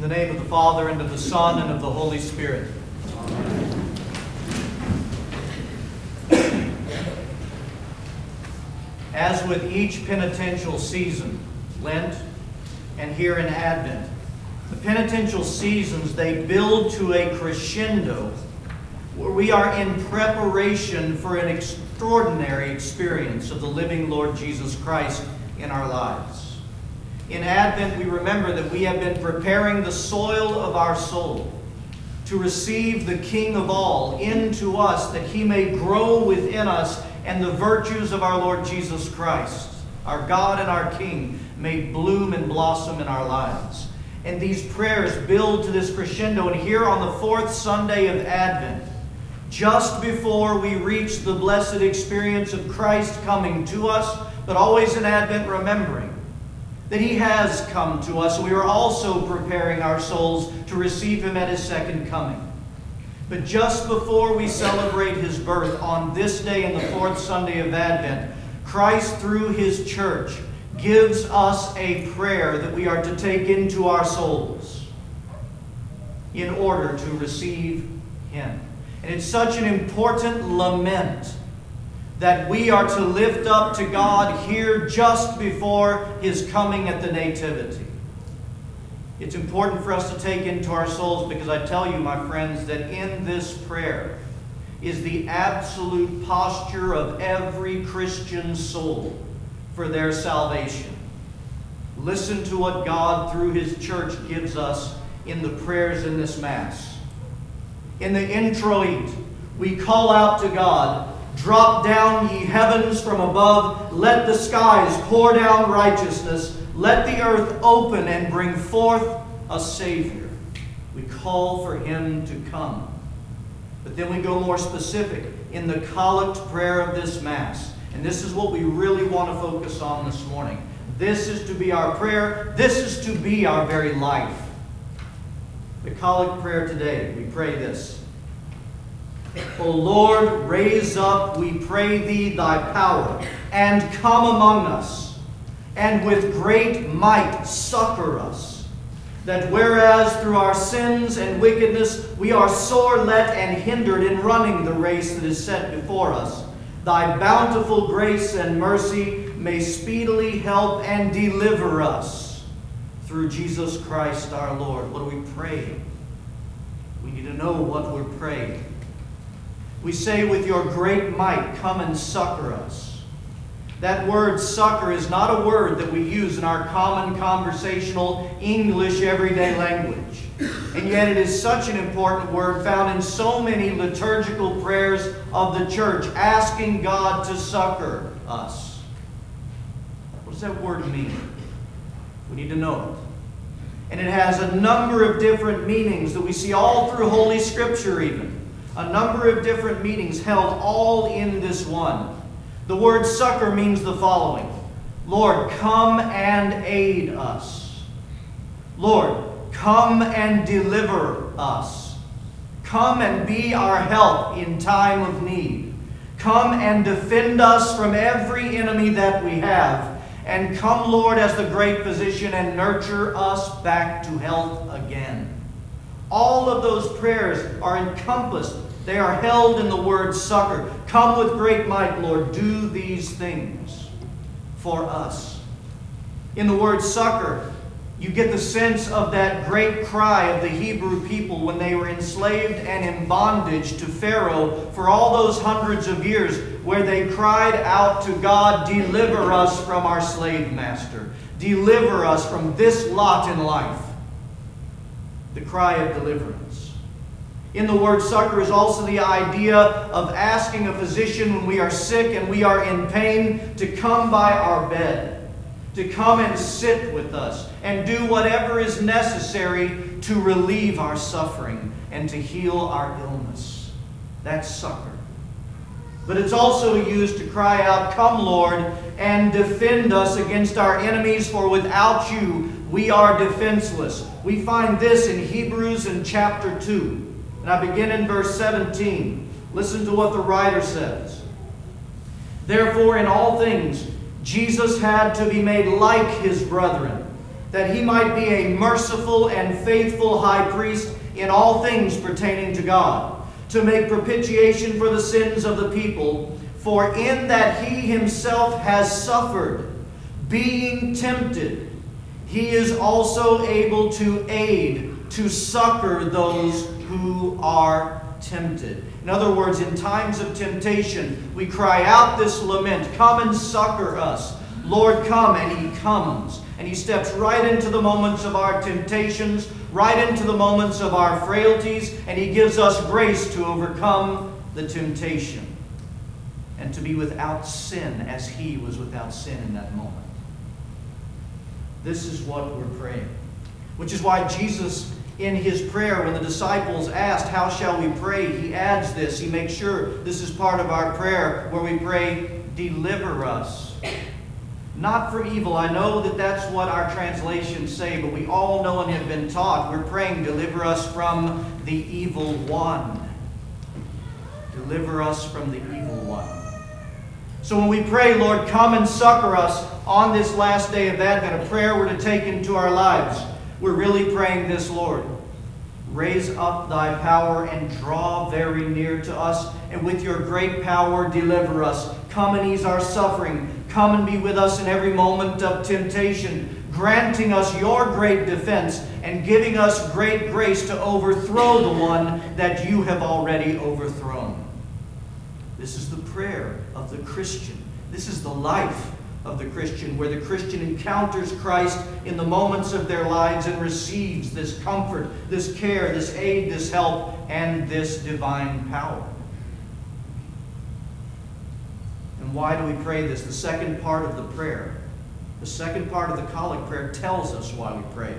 In the name of the Father, and of the Son, and of the Holy Spirit. As with each penitential season, Lent, and here in Advent, the penitential seasons, they build to a crescendo where we are in preparation for an extraordinary experience of the living Lord Jesus Christ in our lives. In Advent, we remember that we have been preparing the soil of our soul to receive the King of all into us, that he may grow within us, and the virtues of our Lord Jesus Christ, our God and our King, may bloom and blossom in our lives. And these prayers build to this crescendo. And here on the fourth Sunday of Advent, just before we reach the blessed experience of Christ coming to us, but always in Advent remembering that He has come to us. We are also preparing our souls to receive Him at His second coming. But just before we celebrate His birth on this day in the fourth Sunday of Advent, Christ, through His church, gives us a prayer that we are to take into our souls in order to receive Him. And it's such an important lament that we are to lift up to God here just before His coming at the Nativity. It's important for us to take into our souls because I tell you, my friends, that in this prayer is the absolute posture of every Christian soul for their salvation. Listen to what God, through His church, gives us in the prayers in this Mass. In the introit, we call out to God Drop down, ye heavens from above. Let the skies pour down righteousness. Let the earth open and bring forth a Savior. We call for him to come. But then we go more specific in the collect prayer of this Mass. And this is what we really want to focus on this morning. This is to be our prayer. This is to be our very life. The collect prayer today, we pray this. O Lord, raise up, we pray thee, thy power, and come among us, and with great might succor us, that whereas through our sins and wickedness we are sore let and hindered in running the race that is set before us, thy bountiful grace and mercy may speedily help and deliver us through Jesus Christ our Lord. What are we praying? We need to know what we're praying. We say, with your great might, come and succor us. That word succor is not a word that we use in our common conversational English everyday language. And yet it is such an important word found in so many liturgical prayers of the church, asking God to succor us. What does that word mean? We need to know it. And it has a number of different meanings that we see all through Holy Scripture, even a number of different meanings held all in this one. The word succor means the following Lord, come and aid us. Lord, come and deliver us. Come and be our help in time of need. Come and defend us from every enemy that we have. And come, Lord, as the great physician, and nurture us back to health again. All of those prayers are encompassed they are held in the word succor. Come with great might, Lord. Do these things for us. In the word succor, you get the sense of that great cry of the Hebrew people when they were enslaved and in bondage to Pharaoh for all those hundreds of years, where they cried out to God, Deliver us from our slave master. Deliver us from this lot in life. The cry of deliverance. In the word succor is also the idea of asking a physician when we are sick and we are in pain to come by our bed, to come and sit with us and do whatever is necessary to relieve our suffering and to heal our illness. That's succor. But it's also used to cry out, Come, Lord, and defend us against our enemies, for without you we are defenseless. We find this in Hebrews in chapter 2. And I begin in verse 17. Listen to what the writer says. Therefore, in all things, Jesus had to be made like his brethren, that he might be a merciful and faithful high priest in all things pertaining to God, to make propitiation for the sins of the people. For in that he himself has suffered, being tempted, he is also able to aid, to succor those who are tempted. In other words, in times of temptation, we cry out this lament Come and succor us. Lord, come, and He comes. And He steps right into the moments of our temptations, right into the moments of our frailties, and He gives us grace to overcome the temptation and to be without sin as He was without sin in that moment. This is what we're praying. Which is why Jesus, in his prayer, when the disciples asked, How shall we pray? he adds this. He makes sure this is part of our prayer where we pray, Deliver us not from evil. I know that that's what our translations say, but we all know and have been taught. We're praying, deliver us from the evil one. Deliver us from the evil one. So when we pray, Lord, come and succor us on this last day of Advent, a prayer we're to take into our lives, we're really praying this, Lord. Raise up thy power and draw very near to us, and with your great power deliver us. Come and ease our suffering. Come and be with us in every moment of temptation, granting us your great defense and giving us great grace to overthrow the one that you have already overthrown. This is the prayer of the Christian. This is the life of the Christian, where the Christian encounters Christ in the moments of their lives and receives this comfort, this care, this aid, this help, and this divine power. And why do we pray this? The second part of the prayer, the second part of the collect prayer tells us why we pray.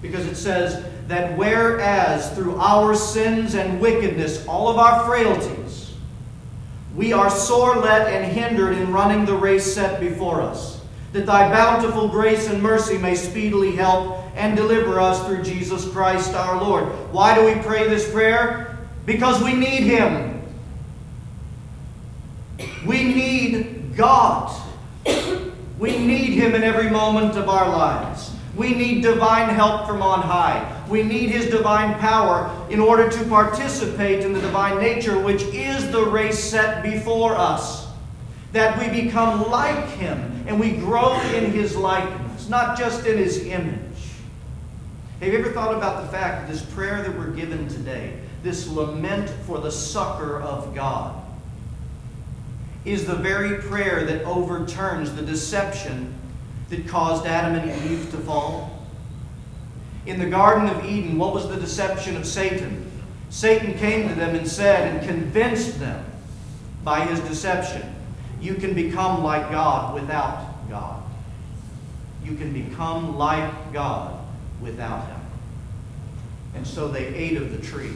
Because it says that whereas through our sins and wickedness, all of our frailties, we are sore let and hindered in running the race set before us, that thy bountiful grace and mercy may speedily help and deliver us through Jesus Christ our Lord. Why do we pray this prayer? Because we need him. We need God. We need him in every moment of our lives. We need divine help from on high. We need His divine power in order to participate in the divine nature, which is the race set before us. That we become like Him and we grow in His likeness, not just in His image. Have you ever thought about the fact that this prayer that we're given today, this lament for the succor of God, is the very prayer that overturns the deception that caused Adam and Eve to fall? In the Garden of Eden, what was the deception of Satan? Satan came to them and said and convinced them by his deception, you can become like God without God. You can become like God without Him. And so they ate of the tree.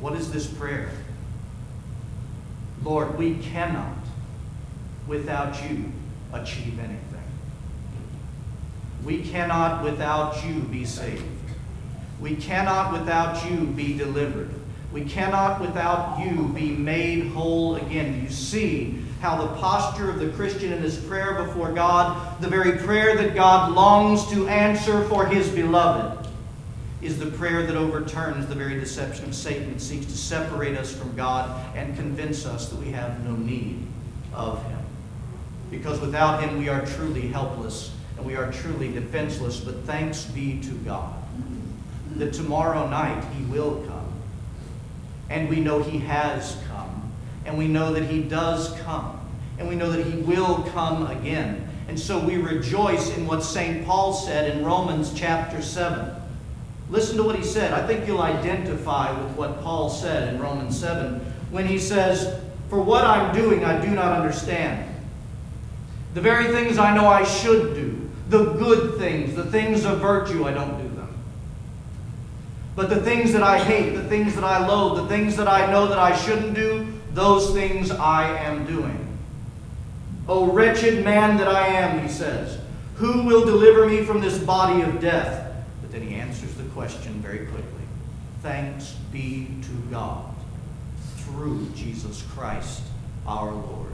What is this prayer? Lord, we cannot, without you, achieve anything. We cannot without you be saved. We cannot without you be delivered. We cannot without you be made whole again. You see how the posture of the Christian in his prayer before God, the very prayer that God longs to answer for his beloved, is the prayer that overturns the very deception of Satan seeks to separate us from God and convince us that we have no need of him. Because without him we are truly helpless and we are truly defenseless. But thanks be to God that tomorrow night he will come. And we know he has come. And we know that he does come. And we know that he will come again. And so we rejoice in what St. Paul said in Romans chapter 7. Listen to what he said. I think you'll identify with what Paul said in Romans 7 when he says, For what I'm doing, I do not understand. The very things I know I should do, the good things, the things of virtue, I don't do them. But the things that I hate, the things that I loathe, the things that I know that I shouldn't do, those things I am doing. O wretched man that I am, he says, who will deliver me from this body of death? But then he answers the question very quickly. Thanks be to God through Jesus Christ our Lord.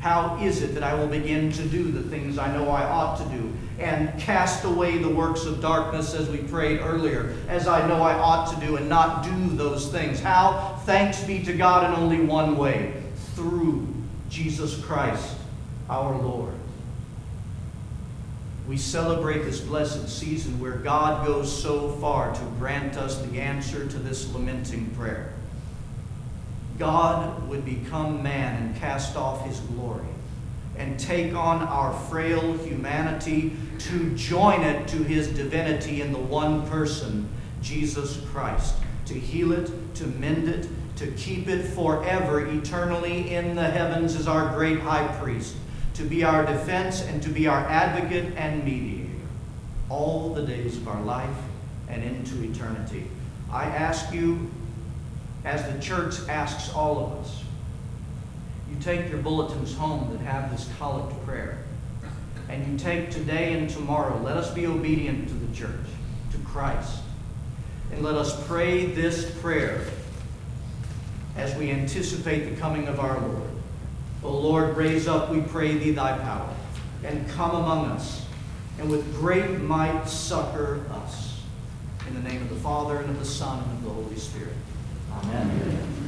How is it that I will begin to do the things I know I ought to do and cast away the works of darkness as we prayed earlier, as I know I ought to do and not do those things? How? Thanks be to God in only one way through Jesus Christ our Lord. We celebrate this blessed season where God goes so far to grant us the answer to this lamenting prayer. God would become man and cast off his glory and take on our frail humanity to join it to his divinity in the one person, Jesus Christ, to heal it, to mend it, to keep it forever, eternally in the heavens as our great high priest, to be our defense and to be our advocate and mediator all the days of our life and into eternity. I ask you as the church asks all of us. You take your bulletins home that have this collect prayer, and you take today and tomorrow. Let us be obedient to the church, to Christ, and let us pray this prayer as we anticipate the coming of our Lord. O Lord, raise up, we pray thee, thy power, and come among us, and with great might succor us. In the name of the Father, and of the Son, and of the Holy Spirit. Amen.